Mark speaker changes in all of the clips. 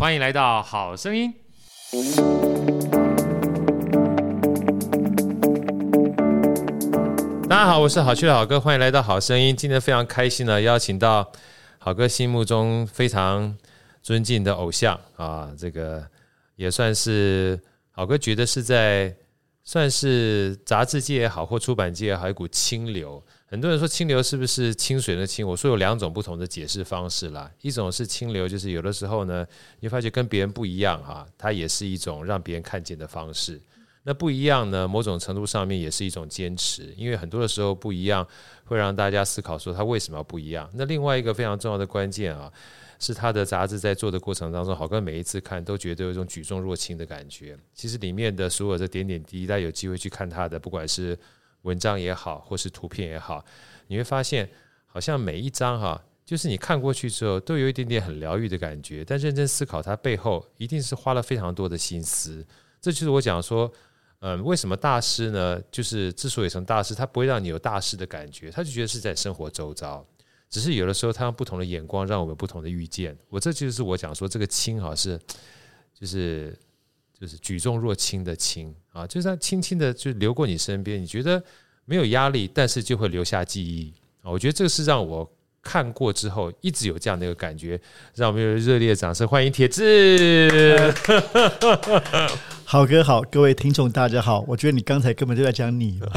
Speaker 1: 欢迎来到好声音。大家好，我是好趣的好哥，欢迎来到好声音。今天非常开心呢，邀请到好哥心目中非常尊敬的偶像啊，这个也算是好哥觉得是在算是杂志界也好，或出版界也好，一股清流。很多人说清流是不是清水的清？我说有两种不同的解释方式啦。一种是清流，就是有的时候呢，你发觉跟别人不一样哈，它也是一种让别人看见的方式。那不一样呢，某种程度上面也是一种坚持，因为很多的时候不一样会让大家思考说他为什么不一样。那另外一个非常重要的关键啊，是他的杂志在做的过程当中，好跟每一次看都觉得有一种举重若轻的感觉。其实里面的所有的点点滴滴，大家有机会去看他的，不管是。文章也好，或是图片也好，你会发现，好像每一张哈，就是你看过去之后，都有一点点很疗愈的感觉。但认真思考，它背后一定是花了非常多的心思。这就是我讲说，嗯，为什么大师呢？就是之所以成大师，他不会让你有大师的感觉，他就觉得是在生活周遭。只是有的时候，他用不同的眼光，让我们不同的遇见。我这就是我讲说，这个轻哈是，就是。就是举重若轻的轻啊，就这样轻轻的就流过你身边，你觉得没有压力，但是就会留下记忆啊。我觉得这个是让我看过之后一直有这样的一个感觉，让我们有热烈的掌声欢迎铁志。
Speaker 2: 好哥好，各位听众大家好，我觉得你刚才根本就在讲你了，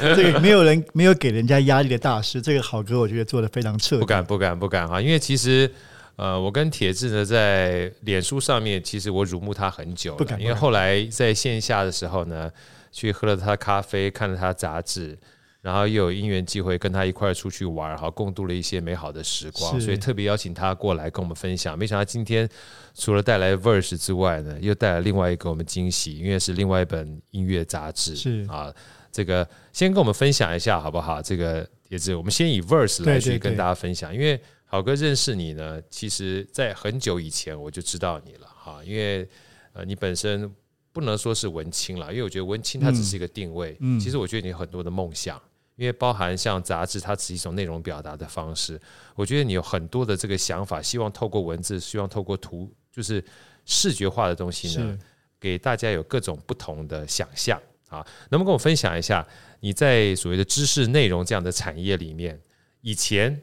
Speaker 2: 这个没有人没有给人家压力的大师，这个好哥我觉得做的非常彻底，
Speaker 1: 不敢不敢不敢啊，因为其实。呃，我跟铁志呢，在脸书上面，其实我瞩目他很久了，因为后来在线下的时候呢，去喝了他的咖啡，看了他杂志，然后又有因缘机会跟他一块出去玩，好共度了一些美好的时光，所以特别邀请他过来跟我们分享。没想到今天除了带来 Verse 之外呢，又带来另外一个我们惊喜，因为是另外一本音乐杂志，
Speaker 2: 是
Speaker 1: 啊，这个先跟我们分享一下好不好？这个铁志，我们先以 Verse 来去跟大家分享，因为。好哥认识你呢，其实在很久以前我就知道你了哈，因为呃你本身不能说是文青了，因为我觉得文青它只是一个定位，嗯，其实我觉得你有很多的梦想，因为包含像杂志，它只是一种内容表达的方式，我觉得你有很多的这个想法，希望透过文字，希望透过图，就是视觉化的东西呢，给大家有各种不同的想象啊，能不能跟我分享一下你在所谓的知识内容这样的产业里面以前？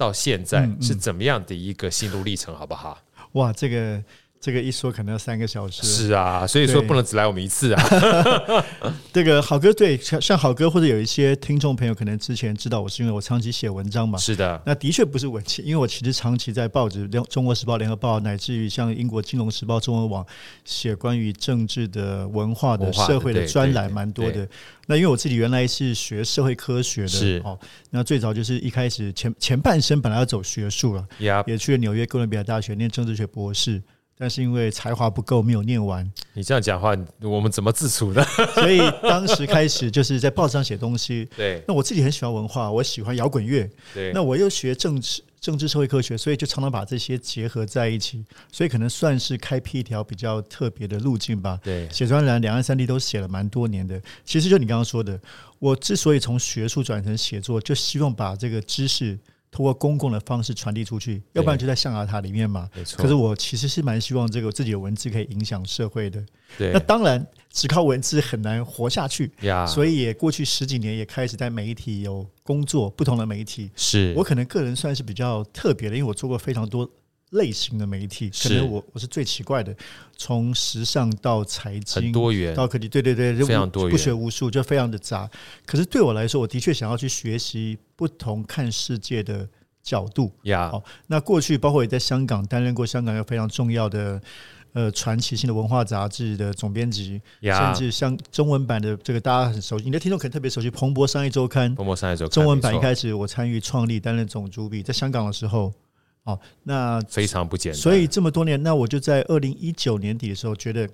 Speaker 1: 到现在是怎么样的一个心路历程，好不好？
Speaker 2: 哇，这个这个一说可能要三个小时。
Speaker 1: 是啊，所以说不能只来我们一次啊。
Speaker 2: 这个好哥对，像像好哥或者有一些听众朋友可能之前知道我是因为我长期写文章嘛。
Speaker 1: 是的，
Speaker 2: 那的确不是文青，因为我其实长期在报纸《中国时报》《联合报》，乃至于像英国《金融时报》中文网写关于政治的、文化的、社会的专栏蛮多的。那因为我自己原来是学社会科学的，
Speaker 1: 是
Speaker 2: 哦。那最早就是一开始前前半生本来要走学术了.也去了纽约哥伦比亚大学念政治学博士，但是因为才华不够，没有念完。
Speaker 1: 你这样讲话，我们怎么自处呢？
Speaker 2: 所以当时开始就是在报纸上写东西。
Speaker 1: 对，
Speaker 2: 那我自己很喜欢文化，我喜欢摇滚乐。
Speaker 1: 对，
Speaker 2: 那我又学政治。政治社会科学，所以就常常把这些结合在一起，所以可能算是开辟一条比较特别的路径吧。
Speaker 1: 对，
Speaker 2: 写专栏，两岸三地都写了蛮多年的。其实就你刚刚说的，我之所以从学术转成写作，就希望把这个知识。通过公共的方式传递出去，要不然就在象牙塔里面嘛。没错。可是我其实是蛮希望这个自己的文字可以影响社会的。
Speaker 1: 对。
Speaker 2: 那当然，只靠文字很难活下去。
Speaker 1: 呀。
Speaker 2: 所以也过去十几年也开始在媒体有工作，不同的媒体。
Speaker 1: 是。
Speaker 2: 我可能个人算是比较特别的，因为我做过非常多。类型的媒体，可能我我是最奇怪的，从时尚到财经，
Speaker 1: 很多元，
Speaker 2: 到科技，对对对，
Speaker 1: 非常多元，
Speaker 2: 不学无术，就非常的杂。可是对我来说，我的确想要去学习不同看世界的角度。
Speaker 1: 呀，
Speaker 2: 好，那过去包括也在香港担任过香港一个非常重要的呃传奇性的文化杂志的总编辑，甚至像中文版的这个大家很熟悉，你的听众可能特别熟悉《彭博商业周刊》，《
Speaker 1: 彭博商业周刊》
Speaker 2: 中文版一开始我参与创立，担任总主笔，在香港的时候。哦，那
Speaker 1: 非常不简单。
Speaker 2: 所以这么多年，那我就在二零一九年底的时候，觉得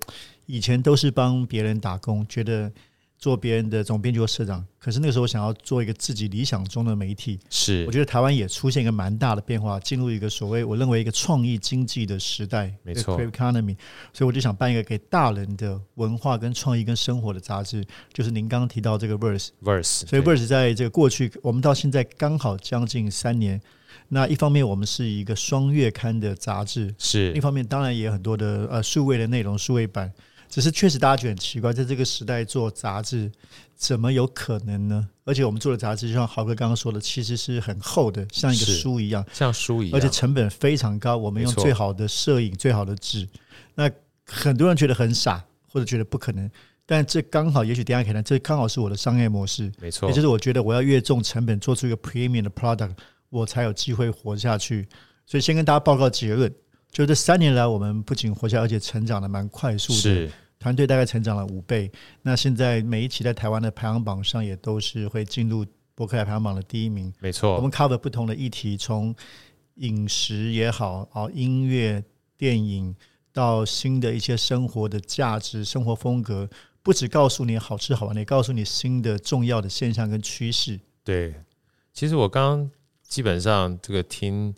Speaker 2: 以前都是帮别人打工，觉得做别人的总编辑或社长。可是那个时候，想要做一个自己理想中的媒体，
Speaker 1: 是
Speaker 2: 我觉得台湾也出现一个蛮大的变化，进入一个所谓我认为一个创意经济的时代，
Speaker 1: 没错
Speaker 2: ，economy。所以我就想办一个给大人的文化跟创意跟生活的杂志，就是您刚刚提到这个 Verse，Verse。所以 Verse 在这个过去，我们到现在刚好将近三年。那一方面，我们是一个双月刊的杂志，
Speaker 1: 是；
Speaker 2: 一方面，当然也有很多的呃数位的内容，数位版。只是确实大家觉得很奇怪，在这个时代做杂志，怎么有可能呢？而且我们做的杂志，就像豪哥刚刚说的，其实是很厚的，像一个书一样，
Speaker 1: 像书一样，
Speaker 2: 而且成本非常高。我们用最好的摄影、最好的纸，那很多人觉得很傻，或者觉得不可能。但这刚好，也许等下可能，这刚好是我的商业模式，
Speaker 1: 没错。
Speaker 2: 也就是我觉得我要越重成本，做出一个 premium 的 product，我才有机会活下去。所以先跟大家报告结论。就这三年来，我们不仅活下来，而且成长的蛮快速的。
Speaker 1: 是
Speaker 2: 团队大概成长了五倍。那现在每一期在台湾的排行榜上，也都是会进入博客来排行榜的第一名。
Speaker 1: 没错，
Speaker 2: 我们 cover 不同的议题，从饮食也好，啊，音乐、电影到新的一些生活的价值、生活风格，不只告诉你好吃好玩，也告诉你新的重要的现象跟趋势。
Speaker 1: 对，其实我刚刚基本上这个听。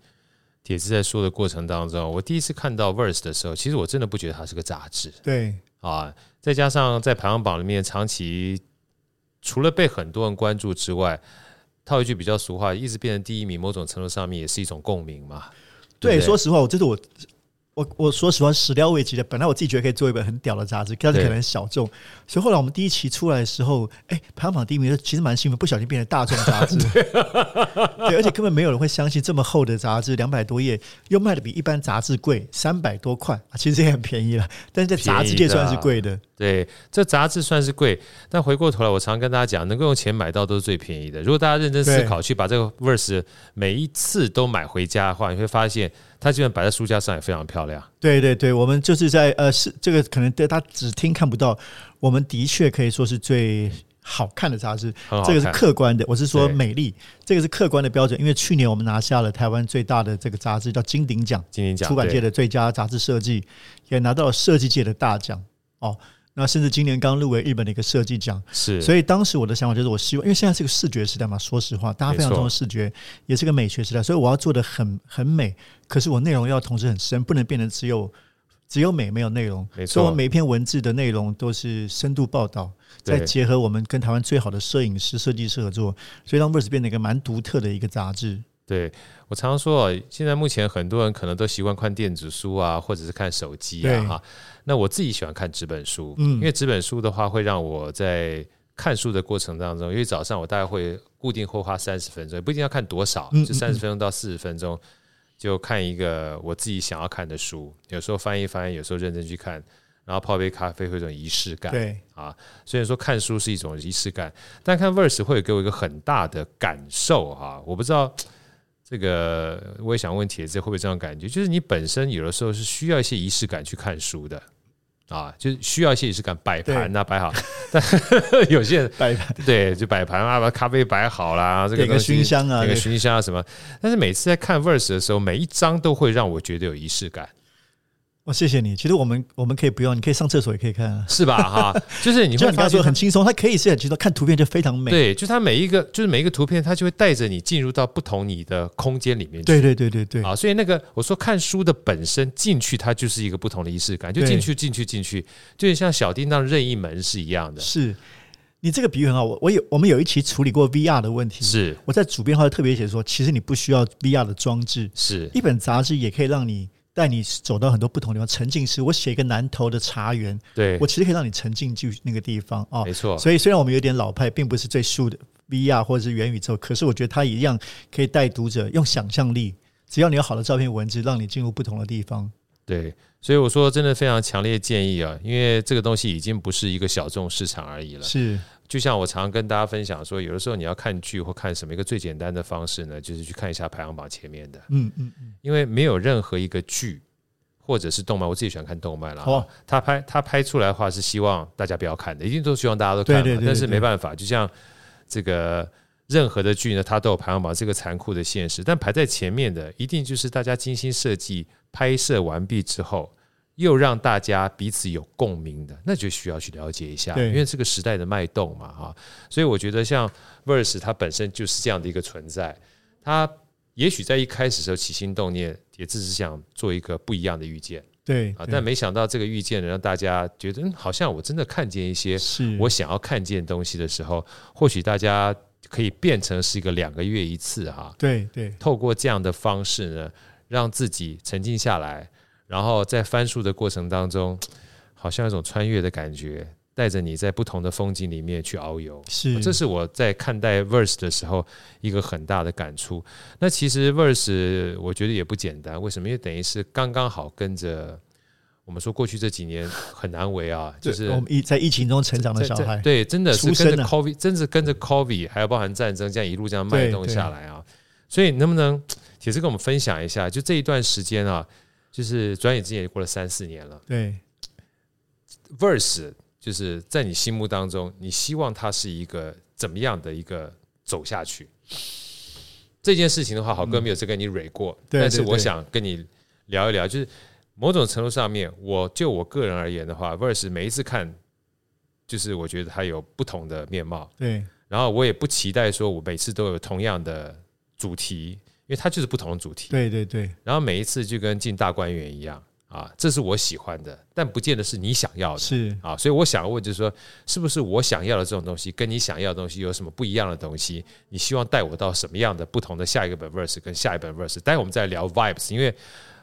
Speaker 1: 铁子在说的过程当中，我第一次看到 Verse 的时候，其实我真的不觉得它是个杂志。
Speaker 2: 对
Speaker 1: 啊，再加上在排行榜里面长期除了被很多人关注之外，套一句比较俗话，一直变成第一名，某种程度上面也是一种共鸣嘛。对，
Speaker 2: 对，说实话，我这是我。我我说实话，始料未及的。本来我自己觉得可以做一本很屌的杂志，但是可能小众。所以后来我们第一期出来的时候，哎，排行榜第一名，其实蛮兴奋，不小心变成大众杂志。对，而且根本没有人会相信这么厚的杂志，两百多页，又卖的比一般杂志贵三百多块，其实也很便宜了。但是在杂志界算是贵的。
Speaker 1: 对，这杂志算是贵，但回过头来，我常跟大家讲，能够用钱买到都是最便宜的。如果大家认真思考，去把这个 Verse 每一次都买回家的话，你会发现它基本摆在书架上也非常漂亮。
Speaker 2: 对对对，我们就是在呃，是这个可能对大家只听看不到，我们的确可以说是最好看的杂志，这个是客观的。我是说美丽，这个是客观的标准。因为去年我们拿下了台湾最大的这个杂志叫金鼎奖，
Speaker 1: 金鼎奖，
Speaker 2: 出版界的最佳杂志设计，也拿到了设计界的大奖哦。那甚至今年刚入围日本的一个设计奖，
Speaker 1: 是，
Speaker 2: 所以当时我的想法就是，我希望，因为现在是个视觉时代嘛，说实话，大家非常重视视觉，也是个美学时代，所以我要做的很很美，可是我内容要同时很深，不能变得只有只有美没有内容。没错，所以我每一篇文字的内容都是深度报道，再结合我们跟台湾最好的摄影师、设计师合作，所以让 Verse 变成一个蛮独特的一个杂志。
Speaker 1: 对，我常常说啊，现在目前很多人可能都习惯看电子书啊，或者是看手机啊，哈。那我自己喜欢看纸本书，嗯，因为纸本书的话会让我在看书的过程当中，因为早上我大概会固定会花三十分钟，不一定要看多少，就三十分钟到四十分钟，就看一个我自己想要看的书。有时候翻一翻，有时候认真去看，然后泡杯咖啡，会有一种仪式感。对啊，虽然说看书是一种仪式感，但看 Verse 会给我一个很大的感受哈，我不知道。这个我也想问铁子会不会这样感觉？就是你本身有的时候是需要一些仪式感去看书的啊，就是需要一些仪式感，摆盘啊摆好。但有些人摆盘对，就摆盘啊，把咖啡摆好啦，这个
Speaker 2: 点个熏香啊，
Speaker 1: 那个熏香啊什么。但是每次在看 Verse 的时候，每一张都会让我觉得有仪式感。
Speaker 2: 哦，谢谢你。其实我们我们可以不用，你可以上厕所也可以看啊，
Speaker 1: 是吧？哈，就是你会 发现
Speaker 2: 很轻松，它可以是很轻松，看图片就非常美。
Speaker 1: 对，就是它每一个，就是每一个图片，它就会带着你进入到不同你的空间里面去。
Speaker 2: 对对对对对。啊，
Speaker 1: 所以那个我说看书的本身进去，它就是一个不同的仪式感，就进去进去进去，就像小叮当任意门是一样的。
Speaker 2: 是你这个比喻很好，我我有我们有一期处理过 VR 的问题，
Speaker 1: 是我
Speaker 2: 在主编号特别写说，其实你不需要 VR 的装置，
Speaker 1: 是
Speaker 2: 一本杂志也可以让你。带你走到很多不同地方，沉浸式。我写一个南投的茶园，
Speaker 1: 对
Speaker 2: 我其实可以让你沉浸进那个地方啊。
Speaker 1: 没错，
Speaker 2: 所以虽然我们有点老派，并不是最素的 VR 或者是元宇宙，可是我觉得它一样可以带读者用想象力，只要你有好的照片、文字，让你进入不同的地方。
Speaker 1: 对，所以我说真的非常强烈建议啊，因为这个东西已经不是一个小众市场而已了。
Speaker 2: 是。
Speaker 1: 就像我常常跟大家分享说，有的时候你要看剧或看什么，一个最简单的方式呢，就是去看一下排行榜前面的。嗯嗯嗯。因为没有任何一个剧或者是动漫，我自己喜欢看动漫啦。哦。他拍他拍出来的话是希望大家不要看的，一定都希望大家都看。对对对。但是没办法，就像这个任何的剧呢，它都有排行榜，这个残酷的现实。但排在前面的，一定就是大家精心设计、拍摄完毕之后。又让大家彼此有共鸣的，那就需要去了解一下，因为这个时代的脉动嘛，哈，所以我觉得像 Verse 它本身就是这样的一个存在，它也许在一开始的时候起心动念也只是想做一个不一样的遇见，
Speaker 2: 对
Speaker 1: 啊，但没想到这个遇见让大家觉得，嗯，好像我真的看见一些我想要看见东西的时候，或许大家可以变成是一个两个月一次哈。
Speaker 2: 对对，
Speaker 1: 透过这样的方式呢，让自己沉静下来，然后在翻书的过程当中，好像有一种穿越的感觉。带着你在不同的风景里面去遨游，
Speaker 2: 是，
Speaker 1: 这是我在看待 Verse 的时候一个很大的感触。那其实 Verse 我觉得也不简单，为什么？因为等于是刚刚好跟着我们说过去这几年很难为啊，就是
Speaker 2: 我们疫在疫情中成长的小孩，
Speaker 1: 对，真的是跟着 COVID，真是跟着 COVID，还有包含战争这样一路这样脉动下来啊。所以能不能 铁志跟我们分享一下，就这一段时间啊，就是转眼之间也过了三四年了，
Speaker 2: 对
Speaker 1: ，Verse。就是在你心目当中，你希望它是一个怎么样的一个走下去？这件事情的话，好哥没有再跟你蕊过，但是我想跟你聊一聊，就是某种程度上面，我就我个人而言的话，Verse 每一次看，就是我觉得它有不同的面貌，
Speaker 2: 对。
Speaker 1: 然后我也不期待说我每次都有同样的主题，因为它就是不同的主题，
Speaker 2: 对对对。
Speaker 1: 然后每一次就跟进大观园一样。啊，这是我喜欢的，但不见得是你想要的。
Speaker 2: 是
Speaker 1: 啊，所以我想问，就是说，是不是我想要的这种东西，跟你想要的东西有什么不一样的东西？你希望带我到什么样的不同的下一个本 verse 跟下一本 verse？待会我们再聊 vibes，因为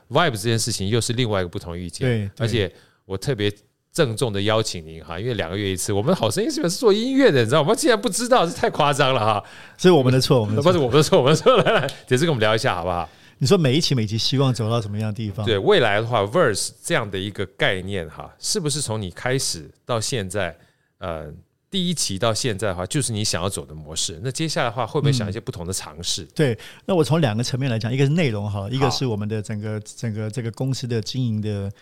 Speaker 1: vibes 这件事情又是另外一个不同意见。
Speaker 2: 对，
Speaker 1: 而且我特别郑重的邀请您哈，因为两个月一次，我们好声音是不是做音乐的？你知道吗？我们竟然不知道，这太夸张了哈！
Speaker 2: 所以我们的错，我们的错，
Speaker 1: 不是我们的错，我们的错。来来，姐，这跟我们聊一下好不好？
Speaker 2: 你说每一期每一期希望走到什么样的地方？
Speaker 1: 对未来的话，verse 这样的一个概念哈，是不是从你开始到现在，呃，第一期到现在的话，就是你想要走的模式？那接下来的话，会不会想一些不同的尝试？嗯。
Speaker 2: 对，那我从两个层面来讲，一个是内容哈，一个是我们的整个整个这个公司的经营的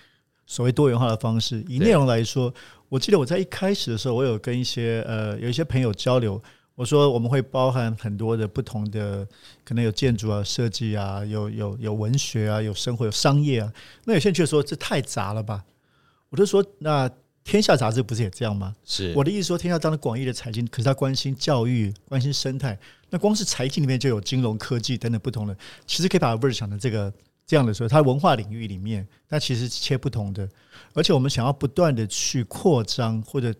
Speaker 2: 所谓多元化的方式。以内容来说，我记得我在一开始的时候，我有跟一些呃有一些朋友交流。我说我们会包含很多的不同的，可能有建筑啊、设计啊，有有有文学啊、有生活、有商业啊。那有些人却说这太杂了吧？我就说，那天下杂志不是也这样吗？
Speaker 1: 是
Speaker 2: 我的意思说，天下当然广义的财经，可是他关心教育、关心生态。那光是财经里面就有金融科技等等不同的，其实可以把 Verse 想成这个这样的说，它文化领域里面，它其实切不同的。而且我们想要不断的去扩张或者。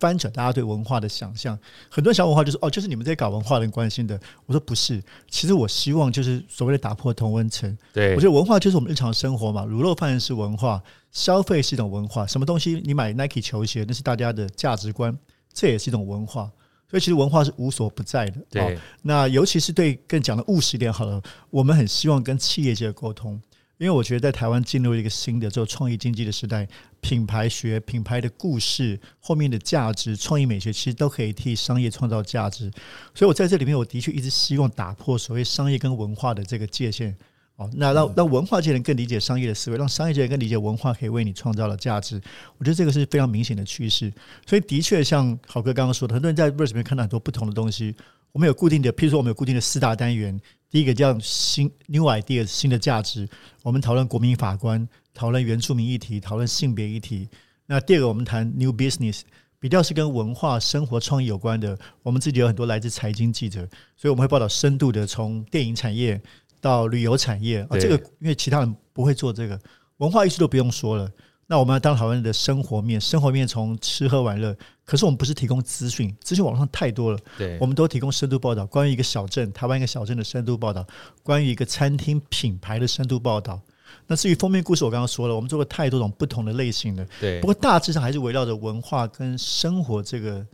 Speaker 2: 翻转大家对文化的想象，很多人想文化就是哦，就是你们在搞文化人关心的。我说不是，其实我希望就是所谓的打破同温层。
Speaker 1: 对，
Speaker 2: 我觉得文化就是我们日常生活嘛，卤肉饭是文化，消费是一种文化。什么东西你买 Nike 球鞋，那是大家的价值观，这也是一种文化。所以其实文化是无所不在的。
Speaker 1: 对，
Speaker 2: 那尤其是对更讲的务实一点好了，我们很希望跟企业界沟通。因为我觉得在台湾进入一个新的这种创意经济的时代，品牌学、品牌的故事后面的价值、创意美学，其实都可以替商业创造价值。所以我在这里面，我的确一直希望打破所谓商业跟文化的这个界限。哦，那让让文化界人更理解商业的思维，让商业界人更理解文化可以为你创造的价值。我觉得这个是非常明显的趋势。所以的确，像豪哥刚刚说的，很多人在 Verse 里面看到很多不同的东西。我们有固定的，譬如说，我们有固定的四大单元。第一个叫新 New Ideas 新的价值，我们讨论国民法官，讨论原住民议题，讨论性别议题。那第二个我们谈 New Business，比较是跟文化、生活、创意有关的。我们自己有很多来自财经记者，所以我们会报道深度的，从电影产业到旅游产业啊。这个因为其他人不会做这个，文化艺术都不用说了。那我们要当讨论的生活面，生活面从吃喝玩乐。可是我们不是提供资讯，资讯网上太多了。
Speaker 1: 对，
Speaker 2: 我们都提供深度报道，关于一个小镇，台湾一个小镇的深度报道，关于一个餐厅品牌的深度报道。那至于封面故事，我刚刚说了，我们做过太多种不同的类型的。
Speaker 1: 对，
Speaker 2: 不过大致上还是围绕着文化跟生活这个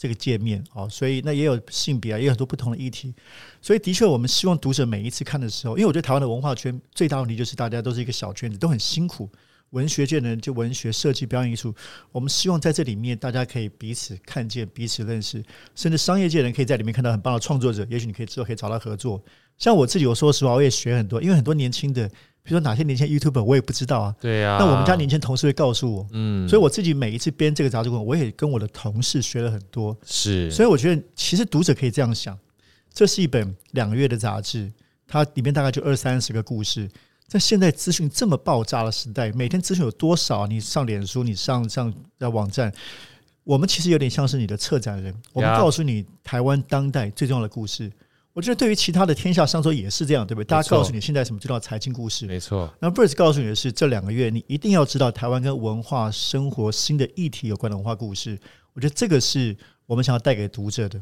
Speaker 2: 这个界面啊，所以那也有性别啊，也有很多不同的议题。所以的确，我们希望读者每一次看的时候，因为我觉得台湾的文化圈最大问题就是大家都是一个小圈子，都很辛苦。文学界的人就文学、设计、表演艺术，我们希望在这里面大家可以彼此看见、彼此认识，甚至商业界人可以在里面看到很棒的创作者。也许你可以之后可以找到合作。像我自己，我说实话，我也学很多，因为很多年轻的，比如说哪些年轻 YouTuber，我也不知道啊。
Speaker 1: 对呀。
Speaker 2: 那我们家年轻同事会告诉我，
Speaker 1: 嗯，
Speaker 2: 所以我自己每一次编这个杂志，我也跟我的同事学了很多。
Speaker 1: 是。
Speaker 2: 所以我觉得，其实读者可以这样想：这是一本两个月的杂志，它里面大概就二三十个故事。在现在资讯这么爆炸的时代，每天资讯有多少？你上脸书，你上上的网站，我们其实有点像是你的策展人。我们告诉你台湾当代最重要的故事。我觉得对于其他的天下商周也是这样，对不对？大家告诉你现在什么重要财经故事？
Speaker 1: 没错。
Speaker 2: 那 Verse 告诉你的是，这两个月你一定要知道台湾跟文化、生活新的议题有关的文化故事。我觉得这个是我们想要带给读者的。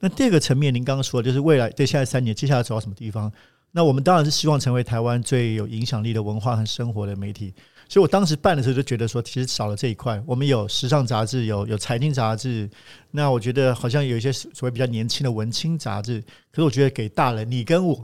Speaker 2: 那第二个层面，您刚刚说的就是未来对下来三年，接下来走到什么地方？那我们当然是希望成为台湾最有影响力的文化和生活的媒体。所以我当时办的时候就觉得说，其实少了这一块。我们有时尚杂志，有有财经杂志，那我觉得好像有一些所谓比较年轻的文青杂志。可是我觉得给大人，你跟我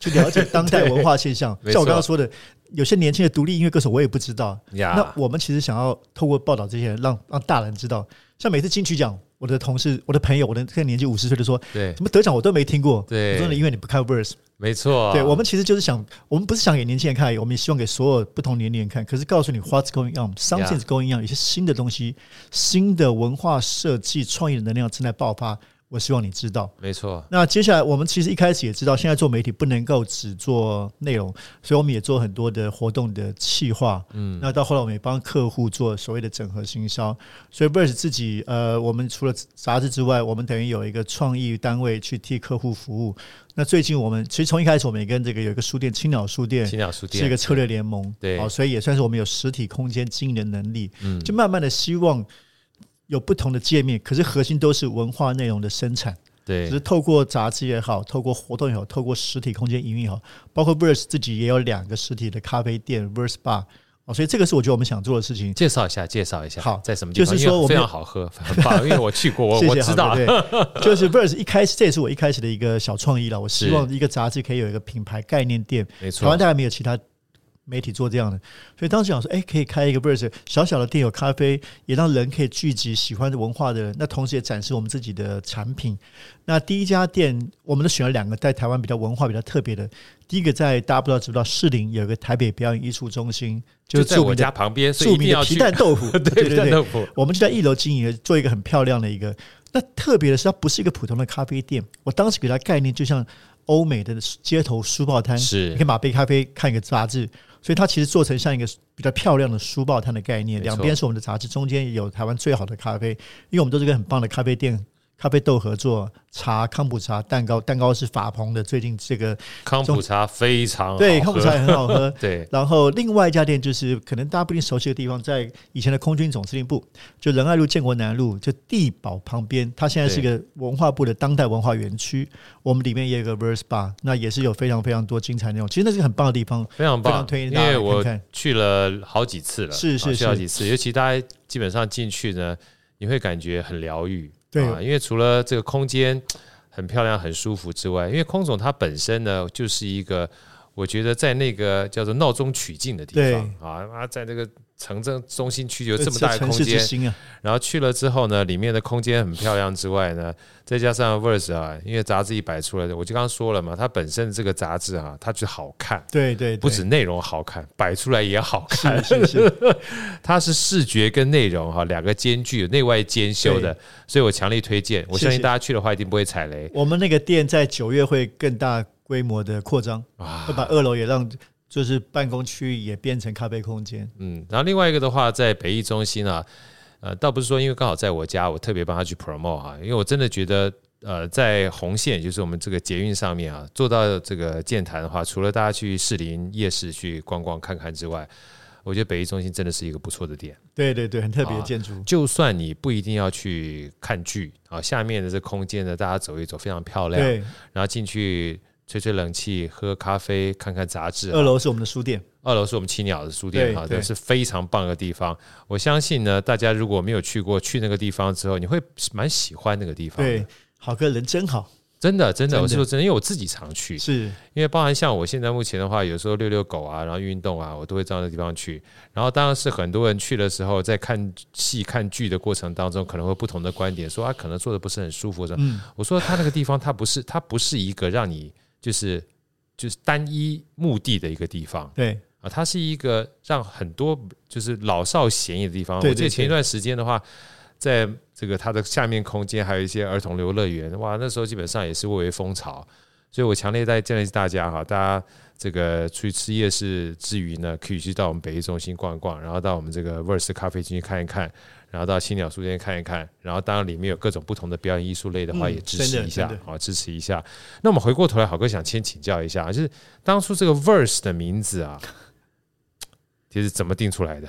Speaker 2: 去了解当代文化现象，像我刚刚说的，有些年轻的独立音乐歌手我也不知道。那我们其实想要透过报道这些人，让让大人知道。像每次金曲奖。我的同事、我的朋友、我的这个年纪五十岁的说：“对，什么得奖我都没听过。”对，我说：“因为你不看 Verse，
Speaker 1: 没错。”
Speaker 2: 对，我们其实就是想，我们不是想给年轻人看，我们也希望给所有不同年龄人看。可是告诉你，What's going on？Something's going on，有些新的东西、新的文化设计、创意的能量正在爆发。我希望你知道，
Speaker 1: 没错。
Speaker 2: 那接下来，我们其实一开始也知道，现在做媒体不能够只做内容，所以我们也做很多的活动的企划。嗯，那到后来，我们也帮客户做所谓的整合行销。所以，Verse 自己，呃，我们除了杂志之外，我们等于有一个创意单位去替客户服务。那最近，我们其实从一开始，我们也跟这个有一个书店青鸟书店，
Speaker 1: 青鸟书店
Speaker 2: 是一个策略联盟。对，好，所以也算是我们有实体空间经营的能力。嗯，就慢慢的希望。有不同的界面，可是核心都是文化内容的生产。对，只是透过杂志也好，透过活动也好，透过实体空间营运也好，包括 Verse 自己也有两个实体的咖啡店 Verse Bar 哦，所以这个是我觉得我们想做的事情。
Speaker 1: 介绍一下，介绍一下。
Speaker 2: 好，
Speaker 1: 在什么地方？
Speaker 2: 就是说我们
Speaker 1: 非常好喝，很棒，因为我去过，我 谢谢我知道。对，
Speaker 2: 就是 Verse 一开始，这也是我一开始的一个小创意了。我希望一个杂志可以有一个品牌概念店，没错，台湾大概没有其他。媒体做这样的，所以当时想说，哎，可以开一个 Verse 小小的店，有咖啡，也让人可以聚集喜欢的文化的人。那同时也展示我们自己的产品。那第一家店，我们都选了两个在台湾比较文化比较特别的。第一个在大家不知道知不知道，士林有个台北表演艺术中心，
Speaker 1: 就是在我家旁边，
Speaker 2: 著名的皮蛋豆腐。对
Speaker 1: 对对，豆腐。
Speaker 2: 我们就在一楼经营，做一个很漂亮的一个。那特别的是，它不是一个普通的咖啡店。我当时给它概念，就像欧美的街头书报摊，是你可以买杯咖啡，看一个杂志。所以它其实做成像一个比较漂亮的书报摊的概念，两边是我们的杂志，中间有台湾最好的咖啡，因为我们都是一个很棒的咖啡店。咖啡豆合作，茶康普茶蛋糕，蛋糕是法鹏的。最近这个
Speaker 1: 康普茶非常好
Speaker 2: 对，康普茶也很好喝。
Speaker 1: 对，
Speaker 2: 然后另外一家店就是可能大家不一定熟悉的地方，在以前的空军总司令部，就仁爱路建国南路，就地堡旁边。它现在是一个文化部的当代文化园区，我们里面也有个 Verse Bar，那也是有非常非常多精彩内容。其实那是个很棒的地方，
Speaker 1: 非常棒，
Speaker 2: 非常推荐大家看看。
Speaker 1: 因为我去了好几次了，
Speaker 2: 是是是，
Speaker 1: 好几次，尤其大家基本上进去呢，你会感觉很疗愈。对啊，因为除了这个空间很漂亮、很舒服之外，因为空总它本身呢，就是一个我觉得在那个叫做闹中取静的地方啊，啊，在那个。城镇中心区有这么大的空间，啊、然后去了之后呢，里面的空间很漂亮之外呢，再加上 Verse 啊，因为杂志一摆出来的，我就刚刚说了嘛，它本身这个杂志啊，它就好看，
Speaker 2: 对，对对，
Speaker 1: 不止内容好看，摆出来也好看，
Speaker 2: 是是是，
Speaker 1: 它是视觉跟内容哈两个兼具，内外兼修的，所以我强力推荐，我相信大家去的话一定不会踩雷。
Speaker 2: 我们那个店在九月会更大规模的扩张，会把二楼也让。就是办公区域也变成咖啡空间，
Speaker 1: 嗯，然后另外一个的话，在北艺中心啊，呃，倒不是说因为刚好在我家，我特别帮他去 promote 啊，因为我真的觉得，呃，在红线，就是我们这个捷运上面啊，做到这个建谈的话，除了大家去士林夜市去逛逛看看之外，我觉得北艺中心真的是一个不错的点。
Speaker 2: 对对对，很特别的建筑。
Speaker 1: 就算你不一定要去看剧啊，下面的这空间呢，大家走一走，非常漂亮。对，然后进去。吹吹冷气，喝咖啡，看看杂志。
Speaker 2: 二楼是我们的书店，
Speaker 1: 二楼是我们青鸟的书店，哈，这是非常棒的地方。我相信呢，大家如果没有去过，去那个地方之后，你会蛮喜欢那个地方。
Speaker 2: 对，好哥人真好，
Speaker 1: 真的真的，我是说真的，因为我自己常去，
Speaker 2: 是
Speaker 1: 因为包含像我现在目前的话，有时候遛遛狗啊，然后运动啊，我都会到那个地方去。然后当然是很多人去的时候，在看戏看剧的过程当中，可能会不同的观点，说啊，可能坐的不是很舒服。嗯，我说他那个地方，他不是，他不是一个让你。就是就是单一目的的一个地方，
Speaker 2: 对
Speaker 1: 啊，它是一个让很多就是老少咸宜的地方。我记得前一段时间的话，在这个它的下面空间还有一些儿童游乐园，哇，那时候基本上也是蔚为风潮。所以我强烈在建议大家哈，大家这个出去吃夜市之余呢，可以去到我们北艺中心逛一逛，然后到我们这个 Verse 咖啡进去看一看。然后到青鸟书店看一看，然后当然里面有各种不同的表演艺术类的话，也支持一下，好、嗯、支持一下。那我们回过头来，好哥想先请教一下，就是当初这个 Verse 的名字啊，其实怎么定出来的？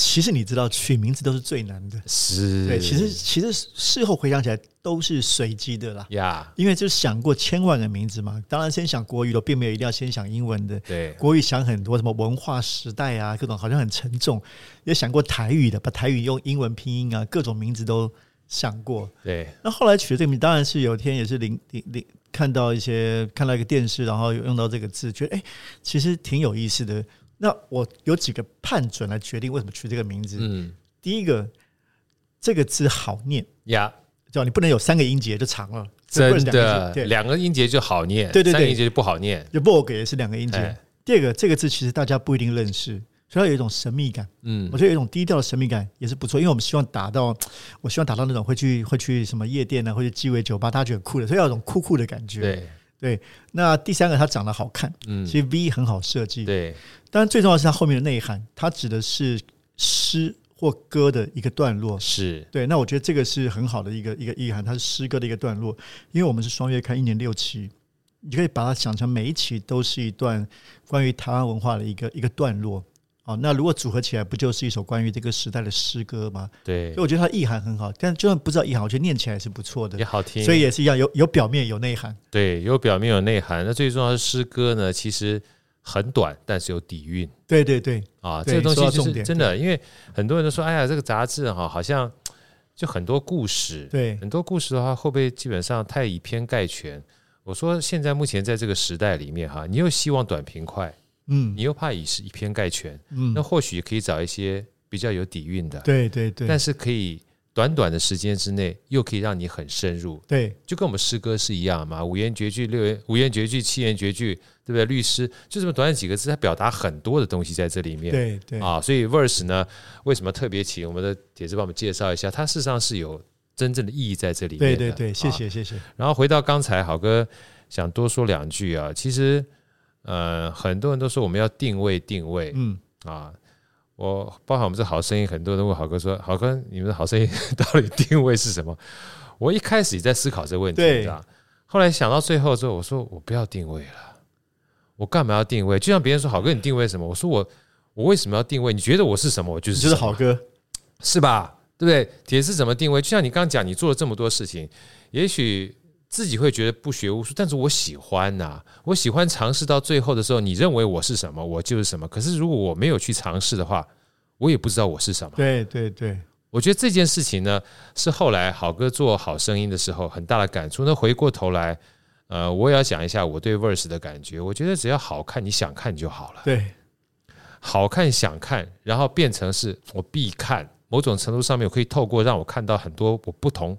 Speaker 2: 其实你知道，取名字都是最难的。
Speaker 1: 是，
Speaker 2: 对，其实其实事后回想起来都是随机的啦。
Speaker 1: 呀，
Speaker 2: 因为就想过千万个名字嘛，当然先想国语的，并没有一定要先想英文的。
Speaker 1: 对，
Speaker 2: 国语想很多，什么文化时代啊，各种好像很沉重。也想过台语的，把台语用英文拼音啊，各种名字都想过。
Speaker 1: 对，
Speaker 2: 那后来取的这个名，当然是有一天也是零零零看到一些看到一个电视，然后用到这个字，觉得哎，其实挺有意思的。那我有几个判准来决定为什么取这个名字。嗯，第一个，这个字好念
Speaker 1: 呀，
Speaker 2: 叫你不能有三个音节就长了，
Speaker 1: 真的，对，两个音节就好念，
Speaker 2: 对对对，
Speaker 1: 三个音节就不好念。
Speaker 2: 就 Vogue 也是两个音节。第二个，这个字其实大家不一定认识，所以它有一种神秘感。嗯，我觉得有一种低调的神秘感也是不错，因为我们希望达到，我希望达到那种会去会去什么夜店呢，会去鸡尾酒吧，大家觉得很酷的，所以要有一种酷酷的感觉。
Speaker 1: 对。
Speaker 2: 对，那第三个它长得好看，嗯，其实 V 很好设计，
Speaker 1: 对。
Speaker 2: 当然最重要的是它后面的内涵，它指的是诗或歌的一个段落，
Speaker 1: 是
Speaker 2: 对。那我觉得这个是很好的一个一个意涵，它是诗歌的一个段落，因为我们是双月刊，一年六期，你可以把它想成每一期都是一段关于台湾文化的一个一个段落。哦，那如果组合起来，不就是一首关于这个时代的诗歌吗？
Speaker 1: 对，
Speaker 2: 所以我觉得它意涵很好，但就算不知道意涵，我觉得念起来也是不错的，
Speaker 1: 也好听。
Speaker 2: 所以也是一样，有有表面有内涵。
Speaker 1: 对，有表面有内涵。那最重要的诗歌呢，其实很短，但是有底蕴。
Speaker 2: 对对对，
Speaker 1: 啊，这个东西就是真的，因为很多人都说，哎呀，这个杂志哈，好像就很多故事。
Speaker 2: 对，
Speaker 1: 很多故事的话，会不会基本上太以偏概全？我说，现在目前在这个时代里面哈，你又希望短平快。嗯，你又怕以是以偏概全，嗯，那或许可以找一些比较有底蕴的，
Speaker 2: 对对对，
Speaker 1: 但是可以短短的时间之内又可以让你很深入，
Speaker 2: 对，
Speaker 1: 就跟我们诗歌是一样嘛，五言绝句、六言五言绝句、七言绝句，对不对？律诗就这么短短几个字，它表达很多的东西在这里面，
Speaker 2: 对对
Speaker 1: 啊，所以 verse 呢，为什么特别请我们的帖子帮我们介绍一下？它事实上是有真正的意义在这里面，
Speaker 2: 对对对，谢谢谢谢。
Speaker 1: 然后回到刚才，好哥想多说两句啊，其实。呃，很多人都说我们要定位定位，嗯啊，我包含我们这好声音，很多人问好哥说，好哥，你们的好声音 到底定位是什么？我一开始也在思考这个问题，对，后来想到最后之后，我说我不要定位了，我干嘛要定位？就像别人说好哥，你定位什么？我说我我为什么要定位？你觉得我是什么？我就是
Speaker 2: 就是郝哥，
Speaker 1: 是吧？对不对？铁是怎么定位？就像你刚刚讲，你做了这么多事情，也许。自己会觉得不学无术，但是我喜欢呐、啊，我喜欢尝试到最后的时候，你认为我是什么，我就是什么。可是如果我没有去尝试的话，我也不知道我是什么。
Speaker 2: 对对对，
Speaker 1: 我觉得这件事情呢，是后来好哥做好声音的时候很大的感触。那回过头来，呃，我也要讲一下我对 verse 的感觉。我觉得只要好看，你想看就好了。
Speaker 2: 对，
Speaker 1: 好看想看，然后变成是我必看。某种程度上面，我可以透过让我看到很多我不同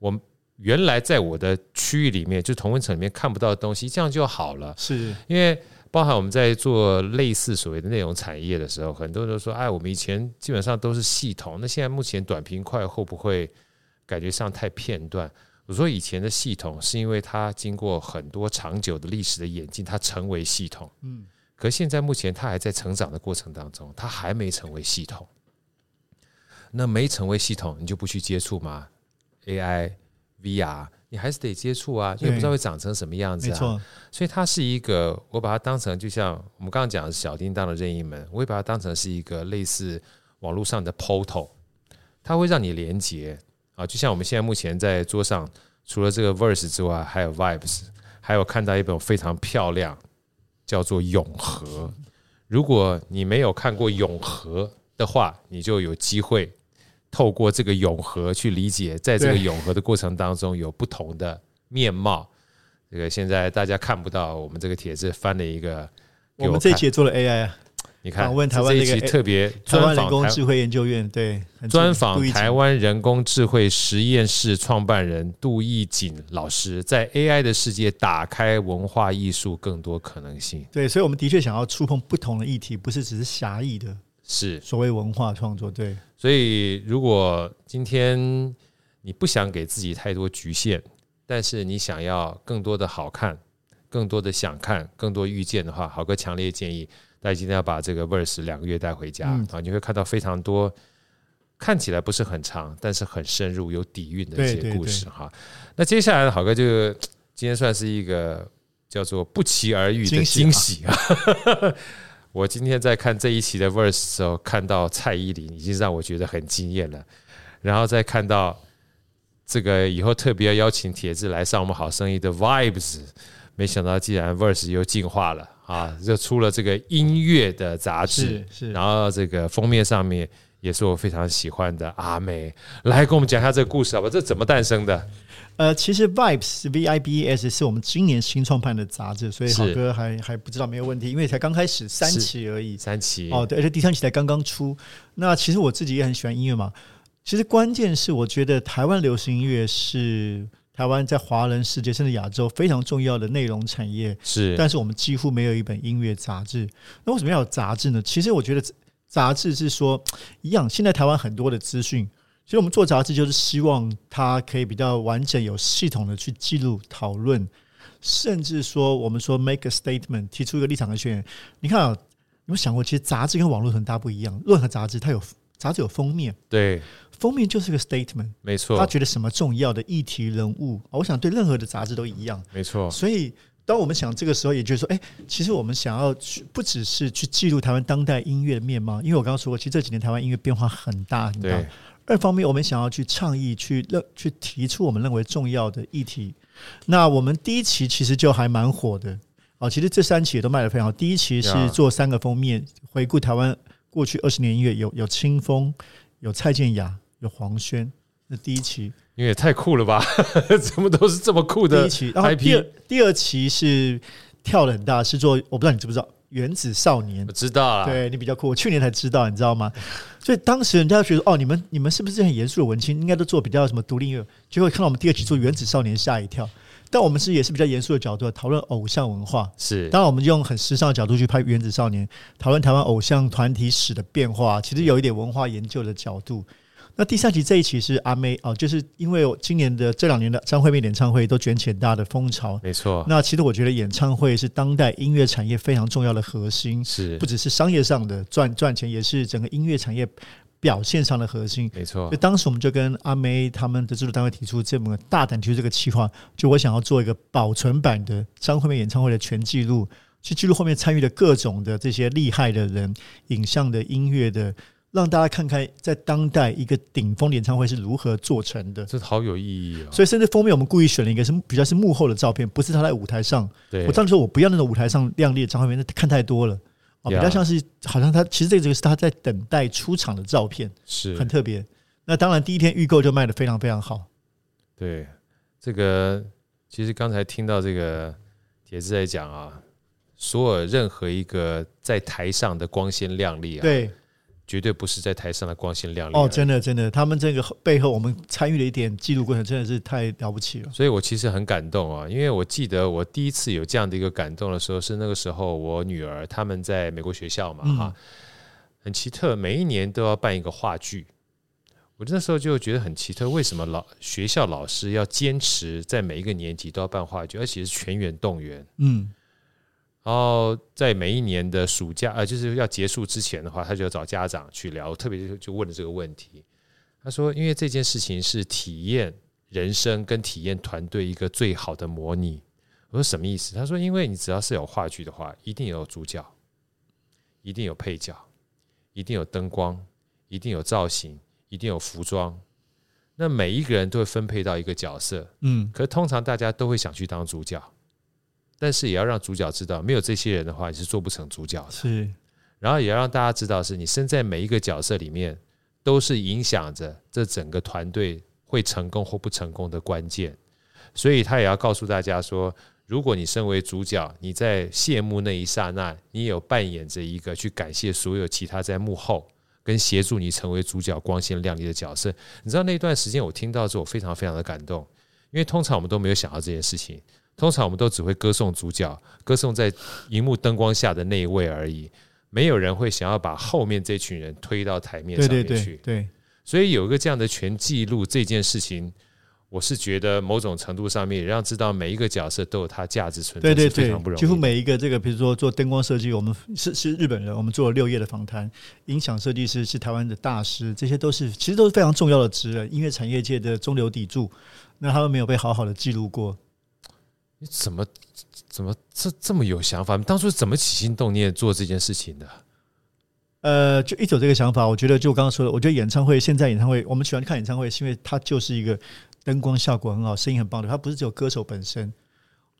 Speaker 1: 我。原来在我的区域里面，就同温层里面看不到的东西，这样就好了。
Speaker 2: 是
Speaker 1: 因为包含我们在做类似所谓的内容产业的时候，很多人都说：“哎，我们以前基本上都是系统，那现在目前短平快会不会感觉上太片段？”我说：“以前的系统是因为它经过很多长久的历史的演进，它成为系统。嗯，可现在目前它还在成长的过程当中，它还没成为系统。那没成为系统，你就不去接触吗？AI。” VR，你还是得接触啊，因为不知道会长成什么样子啊。没错，所以它是一个，我把它当成就像我们刚刚讲的小叮当的任意门，我会把它当成是一个类似网络上的 portal，它会让你连接啊。就像我们现在目前在桌上，除了这个 verse 之外，还有 vibes，还有看到一本非常漂亮，叫做永和。如果你没有看过永和的话，你就有机会。透过这个永和去理解，在这个永和的过程当中有不同的面貌。这个现在大家看不到，我们这个帖子翻了一个，我，
Speaker 2: 我们这一期也做了 AI 啊。
Speaker 1: 你看，
Speaker 2: 问台湾那个
Speaker 1: 特别专访
Speaker 2: 人工智慧研究院，对，
Speaker 1: 专访台湾人工智慧实验室创办人杜奕锦老师，在 AI 的世界打开文化艺术更多可能性。
Speaker 2: 对，所以我们的确想要触碰不同的议题，不是只是狭义的。
Speaker 1: 是
Speaker 2: 所谓文化创作，对。
Speaker 1: 所以，如果今天你不想给自己太多局限，但是你想要更多的好看，更多的想看，更多遇见的话，豪哥强烈建议大家今天要把这个 verse 两个月带回家啊！你会看到非常多看起来不是很长，但是很深入、有底蕴的一些故事哈。那接下来的郝哥就今天算是一个叫做不期而遇的惊喜啊！我今天在看这一期的 Verse 的时候，看到蔡依林已经让我觉得很惊艳了，然后再看到这个以后特别要邀请铁子来上我们好声音的 Vibes，没想到既然 Verse 又进化了啊，就出了这个音乐的
Speaker 2: 杂志，
Speaker 1: 然后这个封面上面也是我非常喜欢的阿美，来跟我们讲一下这个故事好吧？这怎么诞生的？
Speaker 2: 呃，其实 Vibes V I B E S 是我们今年新创办的杂志，所以好哥还还不知道没有问题，因为才刚开始三期而已，
Speaker 1: 三期
Speaker 2: 哦，对，而且第三期才刚刚出。那其实我自己也很喜欢音乐嘛，其实关键是我觉得台湾流行音乐是台湾在华人世界甚至亚洲非常重要的内容产业，
Speaker 1: 是，
Speaker 2: 但是我们几乎没有一本音乐杂志。那为什么要有杂志呢？其实我觉得杂志是说一样，现在台湾很多的资讯。其实我们做杂志就是希望它可以比较完整、有系统的去记录、讨论，甚至说我们说 make a statement，提出一个立场和宣言。你看啊，有没有想过，其实杂志跟网络很大不一样。任何杂志它有杂志有封面，
Speaker 1: 对，
Speaker 2: 封面就是个 statement，
Speaker 1: 没错。
Speaker 2: 他觉得什么重要的议题、人物，我想对任何的杂志都一样，
Speaker 1: 没错。
Speaker 2: 所以当我们想这个时候，也就是说，哎，其实我们想要去，不只是去记录台湾当代音乐的面貌，因为我刚刚说过，其实这几年台湾音乐变化很大很大。二方面，我们想要去倡议、去认、去提出我们认为重要的议题。那我们第一期其实就还蛮火的啊，其实这三期也都卖得非常好。第一期是做三个封面，回顾台湾过去二十年音乐，有有清风、有蔡健雅、有黄轩。那第一期，
Speaker 1: 因为也太酷了吧？怎么都是这么酷的？
Speaker 2: 第一期，然后第二第二期是跳得很大，是做我不知道你知不知道。原子少年，
Speaker 1: 我知道啊，
Speaker 2: 对你比较酷，我去年才知道，你知道吗？所以当时人家觉得，哦，你们你们是不是很严肃的文青？应该都做比较什么独立音乐？结果看到我们第二期做原子少年，吓一跳。但我们是也是比较严肃的角度讨论偶像文化，
Speaker 1: 是。当
Speaker 2: 然，我们就用很时尚的角度去拍原子少年，讨论台湾偶像团体史的变化，其实有一点文化研究的角度。那第三集这一期是阿妹哦，就是因为今年的这两年的张惠妹演唱会都卷起很大的风潮，
Speaker 1: 没错。
Speaker 2: 那其实我觉得演唱会是当代音乐产业非常重要的核心，
Speaker 1: 是
Speaker 2: 不只是商业上的赚赚钱，也是整个音乐产业表现上的核心，
Speaker 1: 没错。
Speaker 2: 就当时我们就跟阿妹他们的制作单位提出这么大胆提出这个计划，就我想要做一个保存版的张惠妹演唱会的全记录，去记录后面参与的各种的这些厉害的人，影像的、音乐的。让大家看看，在当代一个顶峰演唱会是如何做成的，
Speaker 1: 这好有意义哦。
Speaker 2: 所以，甚至封面我们故意选了一个是比较是幕后的照片，不是他在舞台上。
Speaker 1: 对，我
Speaker 2: 当时说我不要那种舞台上亮丽的张惠妹，那看太多了。哦，比较像是好像他其实这个是他在等待出场的照片，
Speaker 1: 是
Speaker 2: 很特别。那当然，第一天预购就卖的非常非常好。
Speaker 1: 对，这个其实刚才听到这个铁志在讲啊，所有任何一个在台上的光鲜亮丽啊，
Speaker 2: 对。
Speaker 1: 绝对不是在台上的光鲜亮丽
Speaker 2: 哦，真的真的，他们这个背后我们参与了一点记录过程，真的是太了不起了。
Speaker 1: 所以我其实很感动啊，因为我记得我第一次有这样的一个感动的时候，是那个时候我女儿他们在美国学校嘛，哈，很奇特，每一年都要办一个话剧。我那时候就觉得很奇特，为什么老学校老师要坚持在每一个年级都要办话剧，而且是全员动员？嗯。然后在每一年的暑假，呃，就是要结束之前的话，他就要找家长去聊，特别就问了这个问题。他说：“因为这件事情是体验人生跟体验团队一个最好的模拟。”我说：“什么意思？”他说：“因为你只要是有话剧的话，一定有主角，一定有配角，一定有灯光，一定有造型，一定有服装。那每一个人都会分配到一个角色，嗯，可是通常大家都会想去当主角。”但是也要让主角知道，没有这些人的话，你是做不成主角的。
Speaker 2: 是，
Speaker 1: 然后也要让大家知道，是你身在每一个角色里面，都是影响着这整个团队会成功或不成功的关键。所以他也要告诉大家说，如果你身为主角，你在谢幕那一刹那，你有扮演着一个去感谢所有其他在幕后跟协助你成为主角光鲜亮丽的角色。你知道那段时间我听到之后，我非常非常的感动，因为通常我们都没有想到这件事情。通常我们都只会歌颂主角，歌颂在荧幕灯光下的那一位而已，没有人会想要把后面这群人推到台面上面去。对，对，对，对，所以有一个这样的全记录这件事情，我是觉得某种程度上面也让知道每一个角色都有它价值存在，是非常不容易。
Speaker 2: 几乎每一个这个，比如说做灯光设计，我们是是日本人，我们做了六页的访谈；音响设计师是台湾的大师，这些都是其实都是非常重要的职人，音乐产业界的中流砥柱。那他们没有被好好的记录过。
Speaker 1: 你怎么怎么这这么有想法？你当初怎么起心动念做这件事情的？
Speaker 2: 呃，就一走这个想法，我觉得就我刚刚说的，我觉得演唱会现在演唱会，我们喜欢看演唱会，是因为它就是一个灯光效果很好，声音很棒的，它不是只有歌手本身。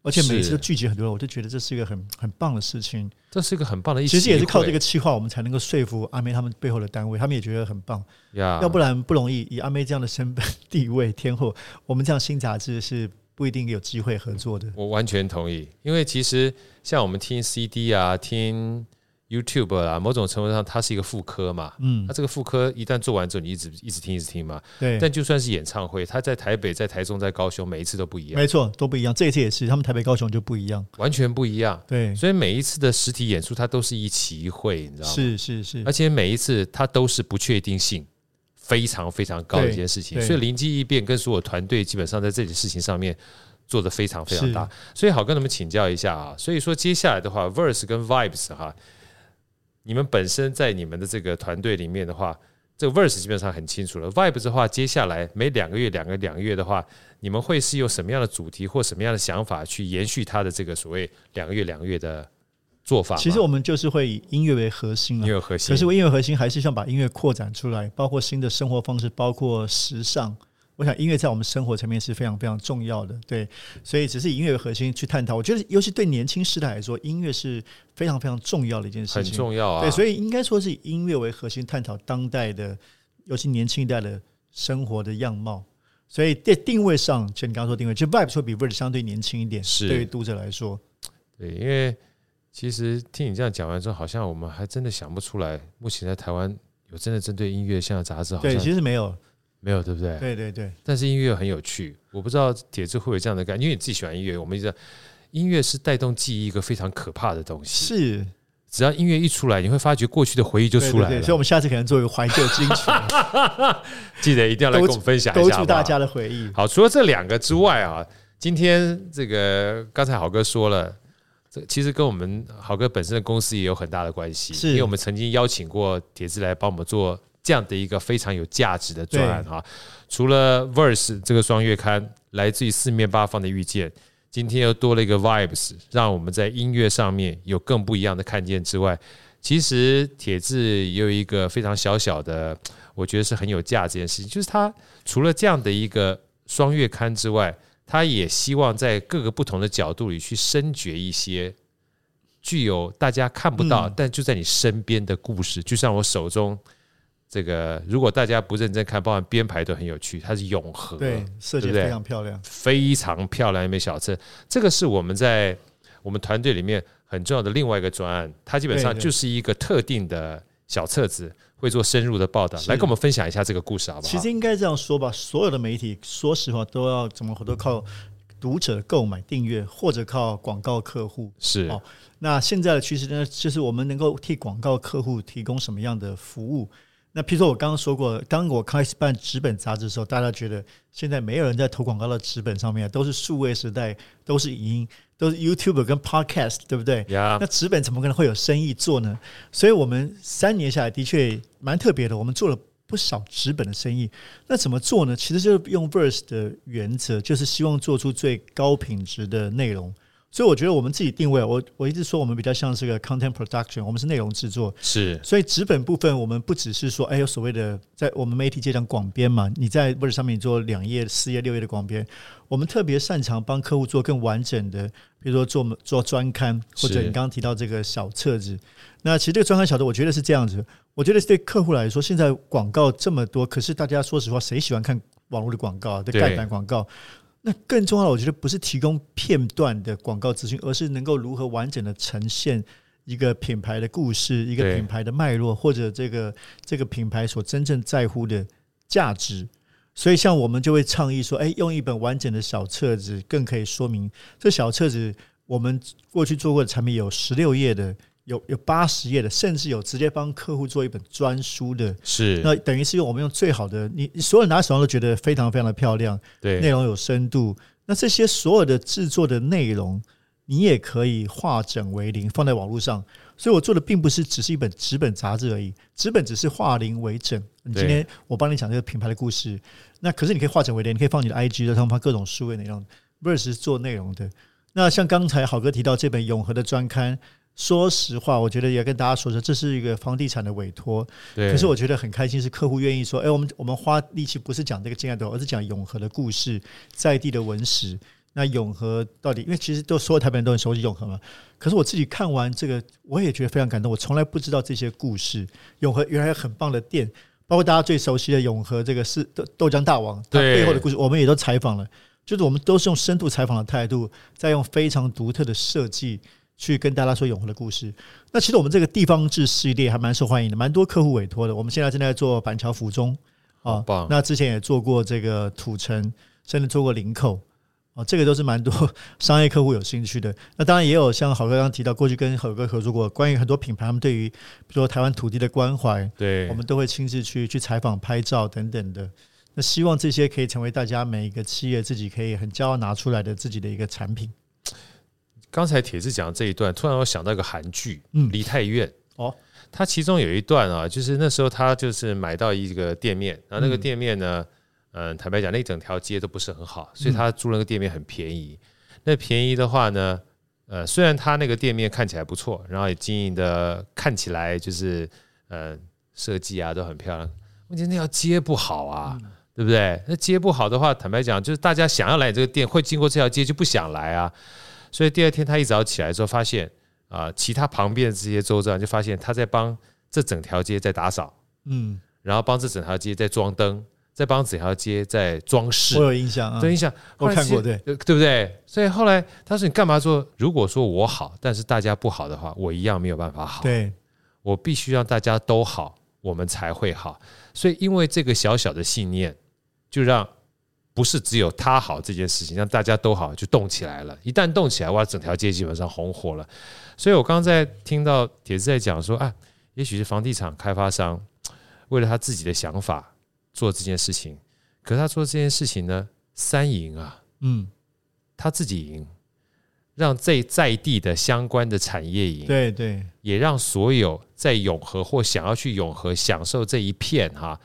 Speaker 2: 而且每次都聚集很多人，我就觉得这是一个很很棒的事情。
Speaker 1: 这是一个很棒的，
Speaker 2: 其实也是靠这个企划，我们才能够说服阿妹他们背后的单位，他们也觉得很棒。
Speaker 1: 呀，
Speaker 2: 要不然不容易。以阿妹这样的身份地位天后，我们这样新杂志是不一定有机会合作的。
Speaker 1: 我完全同意，因为其实像我们听 CD 啊，听。YouTube 啊，某种程度上它是一个副科嘛，嗯，它这个副科一旦做完之后，你一直一直听一直听嘛，
Speaker 2: 对。
Speaker 1: 但就算是演唱会，它在台北、在台中、在高雄，每一次都不一样，
Speaker 2: 没错，都不一样。这一次也是，他们台北、高雄就不一样，
Speaker 1: 完全不一样。
Speaker 2: 对，
Speaker 1: 所以每一次的实体演出，它都是一期一会，你知道吗？
Speaker 2: 是是是，
Speaker 1: 而且每一次它都是不确定性非常非常高的一件事情，所以灵机一变，跟所有团队基本上在这件事情上面做得非常非常大。所以好，跟他们请教一下啊，所以说接下来的话，Verse 跟 Vibes 哈。你们本身在你们的这个团队里面的话，这个 verse 基本上很清楚了。Vibes 的话，接下来每两个月、两个两个月的话，你们会是有什么样的主题或什么样的想法去延续它的这个所谓两个月、两个月的做法？
Speaker 2: 其实我们就是会以音乐为核心，
Speaker 1: 音乐核心。
Speaker 2: 可是我音乐核心还是想把音乐扩展出来，包括新的生活方式，包括时尚。我想音乐在我们生活层面是非常非常重要的，对，所以只是以音乐为核心去探讨。我觉得，尤其对年轻世代来说，音乐是非常非常重要的一件事情，
Speaker 1: 很重要啊。
Speaker 2: 对，所以应该说是以音乐为核心探讨当代的，尤其年轻一代的生活的样貌。所以在定位上，就你刚刚说定位，就 Vibes 会比 Verse 相对年轻一点，是对于读者来说。
Speaker 1: 对，因为其实听你这样讲完之后，好像我们还真的想不出来，目前在台湾有真的针对音乐像杂志，好像
Speaker 2: 对，其实没有。
Speaker 1: 没有，对不对？
Speaker 2: 对对对。
Speaker 1: 但是音乐很有趣，我不知道铁志会有这样的感觉，因为你自己喜欢音乐，我们一直音乐是带动记忆一个非常可怕的东西。
Speaker 2: 是，
Speaker 1: 只要音乐一出来，你会发觉过去的回忆就出来了。对对对，
Speaker 2: 所以，我们下次可能做一个怀旧金曲，
Speaker 1: 记得一定要来跟我们分享一下，
Speaker 2: 勾出大家的回忆。
Speaker 1: 好，除了这两个之外啊，今天这个刚才好哥说了，这其实跟我们豪哥本身的公司也有很大的关系，是因为我们曾经邀请过铁志来帮我们做。这样的一个非常有价值的专案哈，除了 Verse 这个双月刊来自于四面八方的遇见，今天又多了一个 Vibes，让我们在音乐上面有更不一样的看见之外，其实铁志也有一个非常小小的，我觉得是很有价值的事情，就是他除了这样的一个双月刊之外，他也希望在各个不同的角度里去深掘一些具有大家看不到但就在你身边的故事，就像我手中。这个如果大家不认真看，包含编排都很有趣。它是永和，
Speaker 2: 对，设计非常漂亮，
Speaker 1: 非常漂亮一枚小册。这个是我们在我们团队里面很重要的另外一个专案。它基本上就是一个特定的小册子，会做深入的报道，来跟我们分享一下这个故事，好不好？
Speaker 2: 其实应该这样说吧，所有的媒体，说实话都要怎么都靠读者购买订阅，或者靠广告客户。
Speaker 1: 是
Speaker 2: 哦，那现在的趋势呢，就是我们能够替广告客户提供什么样的服务？那譬如说，我刚刚说过，当我开始办纸本杂志的时候，大家觉得现在没有人在投广告到纸本上面，都是数位时代，都是影音，都是 YouTube 跟 Podcast，对不
Speaker 1: 对.
Speaker 2: 那纸本怎么可能会有生意做呢？所以我们三年下来的确蛮特别的，我们做了不少纸本的生意。那怎么做呢？其实就是用 Verse 的原则，就是希望做出最高品质的内容。所以我觉得我们自己定位，我我一直说我们比较像是个 content production，我们是内容制作。
Speaker 1: 是，
Speaker 2: 所以纸本部分我们不只是说，哎，有所谓的在我们媒体界讲广编嘛，你在 Verse 上面做两页、四页、六页的广编，我们特别擅长帮客户做更完整的，比如说做做专刊，或者你刚刚提到这个小册子。那其实这个专刊小册，我觉得是这样子。我觉得对客户来说，现在广告这么多，可是大家说实话，谁喜欢看网络的广告啊？对盖板广告。那更重要的，我觉得不是提供片段的广告资讯，而是能够如何完整的呈现一个品牌的故事，一个品牌的脉络，或者这个这个品牌所真正在乎的价值。所以，像我们就会倡议说，哎，用一本完整的小册子，更可以说明这小册子我们过去做过的产品有十六页的。有有八十页的，甚至有直接帮客户做一本专书的，
Speaker 1: 是
Speaker 2: 那等于是用我们用最好的，你你所有人拿在手上都觉得非常非常的漂亮，
Speaker 1: 对，
Speaker 2: 内容有深度。那这些所有的制作的内容，你也可以化整为零放在网络上。所以我做的并不是只是一本纸本杂志而已，纸本只是化零为整。你今天我帮你讲这个品牌的故事，那可是你可以化整为零，你可以放你的 IG，然后放各种书的内容，Verse 是做内容的。那像刚才好哥提到这本永和的专刊，说实话，我觉得也跟大家说说，这是一个房地产的委托。
Speaker 1: 对。
Speaker 2: 可是我觉得很开心，是客户愿意说，哎，我们我们花力气不是讲这个建案的，而是讲永和的故事，在地的文史。那永和到底，因为其实都所有台北人都很熟悉永和嘛。可是我自己看完这个，我也觉得非常感动。我从来不知道这些故事。永和原来有很棒的店，包括大家最熟悉的永和这个是豆豆浆大王，它背后的故事，我们也都采访了。就是我们都是用深度采访的态度，在用非常独特的设计去跟大家说永和的故事。那其实我们这个地方志系列还蛮受欢迎的，蛮多客户委托的。我们现在正在做板桥府中啊，那之前也做过这个土城，甚至做过林口。啊，这个都是蛮多商业客户有兴趣的。那当然也有像郝哥刚刚提到，过去跟郝哥合作过，关于很多品牌，他们对于比如说台湾土地的关怀，
Speaker 1: 对，
Speaker 2: 我们都会亲自去去采访、拍照等等的。那希望这些可以成为大家每一个企业自己可以很骄傲拿出来的自己的一个产品。
Speaker 1: 刚才铁子讲的这一段，突然我想到一个韩剧，嗯，《梨泰院》哦，它其中有一段啊，就是那时候他就是买到一个店面，然后那个店面呢。嗯嗯，坦白讲，那整条街都不是很好，所以他租那个店面很便宜。那便宜的话呢，呃，虽然他那个店面看起来不错，然后也经营的看起来就是呃设计啊都很漂亮，问题那条街不好啊，对不对？那街不好的话，坦白讲，就是大家想要来这个店，会经过这条街就不想来啊。所以第二天他一早起来之后，发现啊，其他旁边的这些周遭就发现他在帮这整条街在打扫，嗯，然后帮这整条街在装灯。在帮整条街在装饰，
Speaker 2: 我有印象啊，
Speaker 1: 有印象，
Speaker 2: 我看过，对，
Speaker 1: 对不对？所以后来他说：“你干嘛说？如果说我好，但是大家不好的话，我一样没有办法好。
Speaker 2: 对，
Speaker 1: 我必须让大家都好，我们才会好。所以因为这个小小的信念，就让不是只有他好这件事情，让大家都好，就动起来了。一旦动起来，哇，整条街基本上红火了。所以我刚刚在听到铁子在讲说啊，也许是房地产开发商为了他自己的想法。”做这件事情，可是他做这件事情呢，三赢啊，嗯，他自己赢，让这在地的相关的产业赢，
Speaker 2: 对对，
Speaker 1: 也让所有在永和或想要去永和享受这一片哈，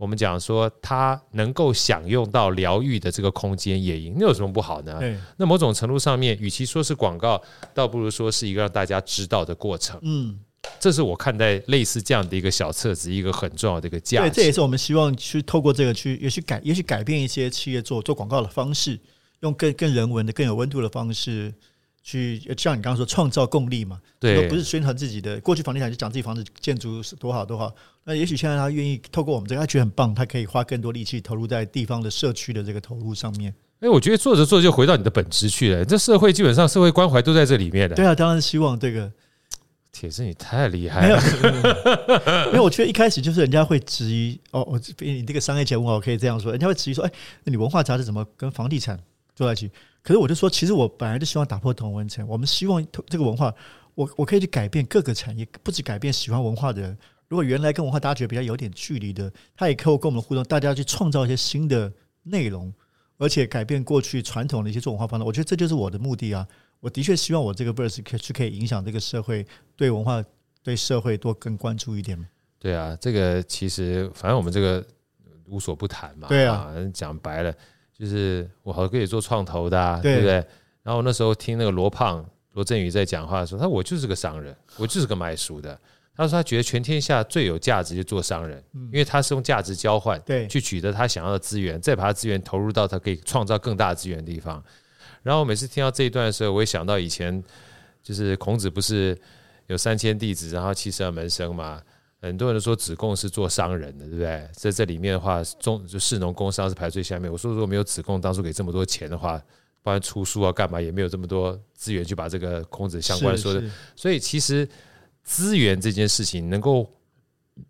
Speaker 1: 我们讲说他能够享用到疗愈的这个空间也赢，那有什么不好呢？那某种程度上面，与其说是广告，倒不如说是一个让大家知道的过程，嗯。这是我看待类似这样的一个小册子一个很重要的一个价值。
Speaker 2: 对，这也是我们希望去透过这个去，也许改，也许改变一些企业做做广告的方式，用更更人文的、更有温度的方式去，像你刚刚说，创造共利嘛。对，不是宣传自己的过去房地产就讲自己房子建筑是多好多好。那也许现在他愿意透过我们这个，他觉得很棒，他可以花更多力气投入在地方的社区的这个投入上面。
Speaker 1: 哎，我觉得做着做着就回到你的本质去了。这社会基本上社会关怀都在这里面的。
Speaker 2: 对啊，当然希望这个。
Speaker 1: 铁子，你太厉害了！
Speaker 2: 因为 我觉得一开始就是人家会质疑哦，我你这个商业节目我可以这样说，人家会质疑说，哎，那你文化杂志怎么跟房地产做在一起？可是我就说，其实我本来就希望打破同文层，我们希望这个文化，我我可以去改变各个产业，不止改变喜欢文化的人。如果原来跟文化大家觉得比较有点距离的，他也可以跟我们互动，大家去创造一些新的内容，而且改变过去传统的一些做文化方式。我觉得这就是我的目的啊。我的确希望我这个 verse 可是可以影响这个社会，对文化、对社会多更关注一点。
Speaker 1: 对啊，这个其实反正我们这个无所不谈嘛。
Speaker 2: 对啊，
Speaker 1: 讲白了就是我好像可以做创投的，啊，对不对？然后那时候听那个罗胖罗振宇在讲话的时候，他说我就是个商人，我就是个卖书的。他说他觉得全天下最有价值就做商人，因为他是用价值交换，对，去取得他想要的资源，再把他资源投入到他可以创造更大资源的地方。然后我每次听到这一段的时候，我也想到以前，就是孔子不是有三千弟子，然后七十二门生嘛？很多人都说子贡是做商人的，对不对？在这里面的话，中就士农工商是排最下面。我说如果没有子贡当初给这么多钱的话，不然出书啊干嘛也没有这么多资源去把这个孔子相关说的。所以其实资源这件事情能够。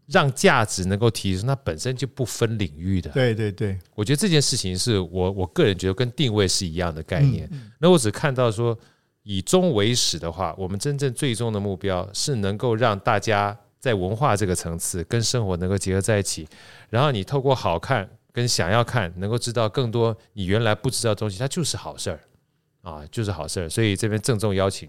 Speaker 1: 让价值能够提升，它本身就不分领域的。
Speaker 2: 对对对，
Speaker 1: 我觉得这件事情是我我个人觉得跟定位是一样的概念。那我只看到说，以终为始的话，我们真正最终的目标是能够让大家在文化这个层次跟生活能够结合在一起，然后你透过好看跟想要看，能够知道更多你原来不知道的东西，它就是好事儿啊，就是好事儿。所以这边郑重邀请。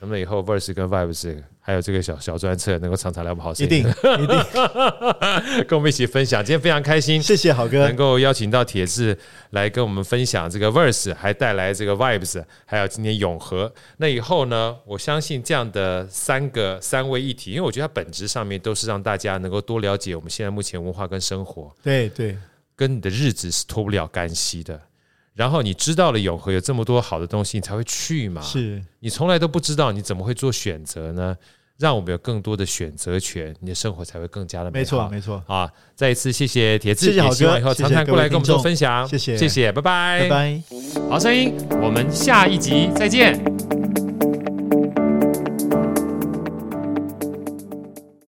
Speaker 1: 能不能以后 Verse 跟 Vibes 还有这个小小专车能够常常来我们好声
Speaker 2: 音，一定 一定
Speaker 1: 跟我们一起分享。今天非常开心，
Speaker 2: 谢谢好哥，
Speaker 1: 能够邀请到铁志来跟我们分享这个 Verse，还带来这个 Vibes，还有今天永和。那以后呢，我相信这样的三个三位一体，因为我觉得它本质上面都是让大家能够多了解我们现在目前文化跟生活。
Speaker 2: 对对，
Speaker 1: 跟你的日子是脱不了干系的。然后你知道了永和有这么多好的东西，你才会去嘛。
Speaker 2: 是
Speaker 1: 你从来都不知道，你怎么会做选择呢？让我们有更多的选择权，你的生活才会更加的美好。
Speaker 2: 没错，没错。
Speaker 1: 啊，再一次谢谢铁志，
Speaker 2: 谢谢好哥，
Speaker 1: 希望以后常常过来跟我们做分享。
Speaker 2: 谢谢，
Speaker 1: 谢谢，拜拜，
Speaker 2: 拜拜。
Speaker 1: 好声音，我们下一集再见。